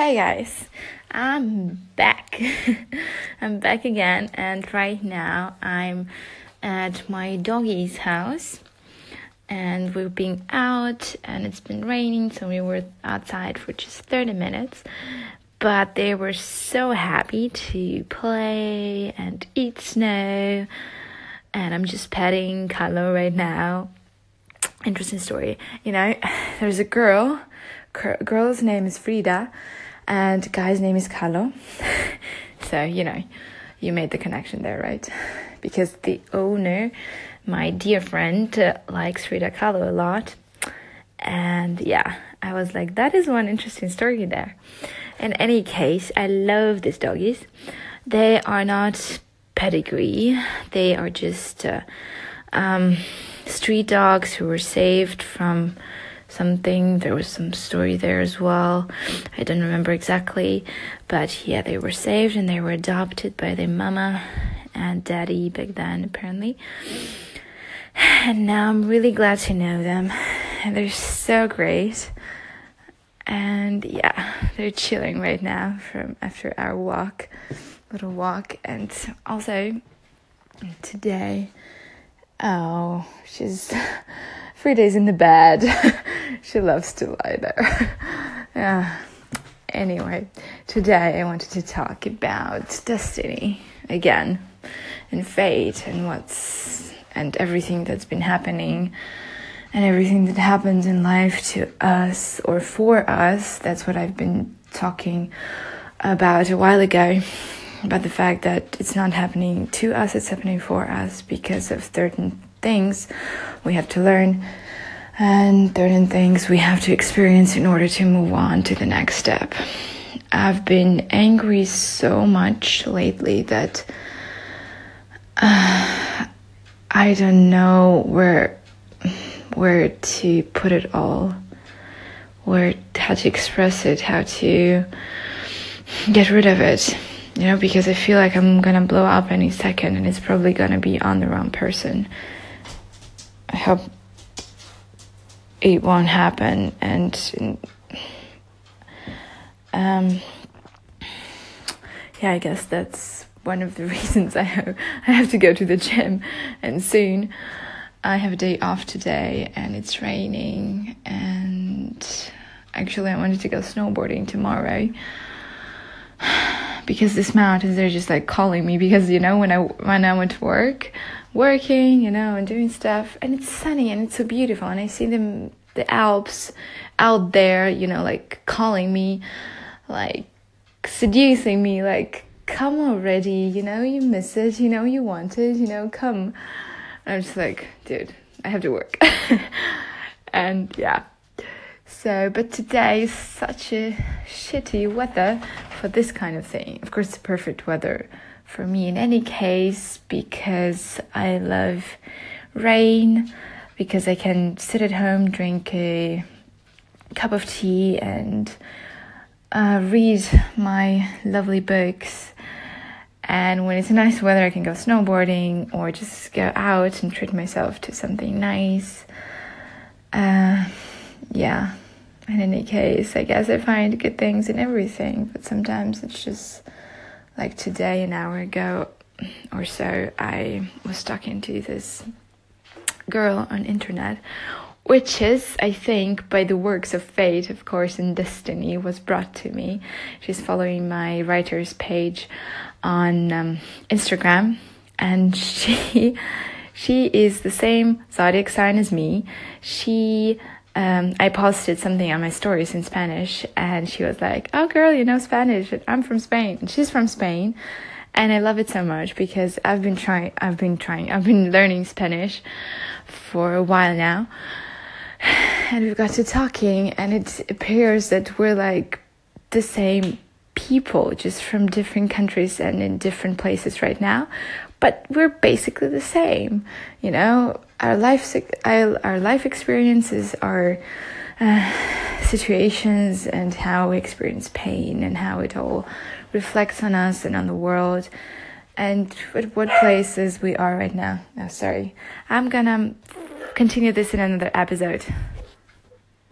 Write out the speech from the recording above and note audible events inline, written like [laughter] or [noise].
Hey guys, I'm back. [laughs] I'm back again, and right now I'm at my doggy's house. And we've been out, and it's been raining, so we were outside for just 30 minutes. But they were so happy to play and eat snow. And I'm just petting Carlo right now. Interesting story. You know, [sighs] there's a girl girl's name is Frida and guy's name is Carlo. [laughs] so, you know, you made the connection there, right? [laughs] Because the owner, my dear friend, uh, likes Frida Kahlo a lot. And yeah, I was like, that is one interesting story there. In any case, I love these doggies. They are not pedigree, they are just uh, um, street dogs who were saved from something. There was some story there as well. I don't remember exactly, but yeah, they were saved and they were adopted by their mama and daddy back then, apparently. And now I'm really glad to know them. They're so great. And yeah, they're chilling right now from after our walk, little walk. And also today, oh, she's [laughs] three days in the bed. [laughs] she loves to lie there. [laughs] yeah. Anyway, today I wanted to talk about destiny again and fate and what's and everything that's been happening and everything that happens in life to us or for us. That's what I've been talking about a while ago about the fact that it's not happening to us, it's happening for us because of certain things we have to learn and certain things we have to experience in order to move on to the next step. I've been angry so much lately that uh, I don't know where where to put it all, where how to express it, how to get rid of it. You know, because I feel like I'm gonna blow up any second, and it's probably gonna be on the wrong person. I hope it won't happen and um yeah i guess that's one of the [laughs] reasons i have, i have to go to the gym. And soon i have a day off today and it's raining and actually i wanted to go snowboarding tomorrow because these mountains are just like calling me because you know when i when i went to work working, you know, and doing stuff. And it's sunny and it's so beautiful. And I see them, the Alps out there, you know, like calling me, like seducing me, like, come already, you know, you miss it, you know, you want it, you know, come. And I'm just like, dude, I have to work. [laughs] and yeah. So, but today is such a shitty weather for this kind of thing. Of course, perfect weather for me in any case because I love rain, because I can sit at home, drink a cup of tea, and uh, read my lovely books. And when it's nice weather, I can go snowboarding or just go out and treat myself to something nice. Uh, yeah, in any case, I guess I find good things in everything, but sometimes it's just like today, an hour ago or so, I was talking to this girl on internet, which is, I think, by the works of fate, of course, and destiny, was brought to me. She's following my writer's page on um, Instagram, and [laughs] she she is the same zodiac sign as me. She um, I posted something on my stories in Spanish, and she was like, "Oh, girl, you know Spanish? I'm from Spain. she's from Spain." And I love it so much because I've been trying, I've been trying, I've been learning Spanish for a while now. [sighs] And we've got to talking, and it appears that we're like the same people, just from different countries and in different places right now. But we're basically the same, you know our life our life experiences our uh, situations and how we experience pain and how it all reflects on us and on the world and at what places we are right now. Oh, sorry. I'm gonna continue this in another episode.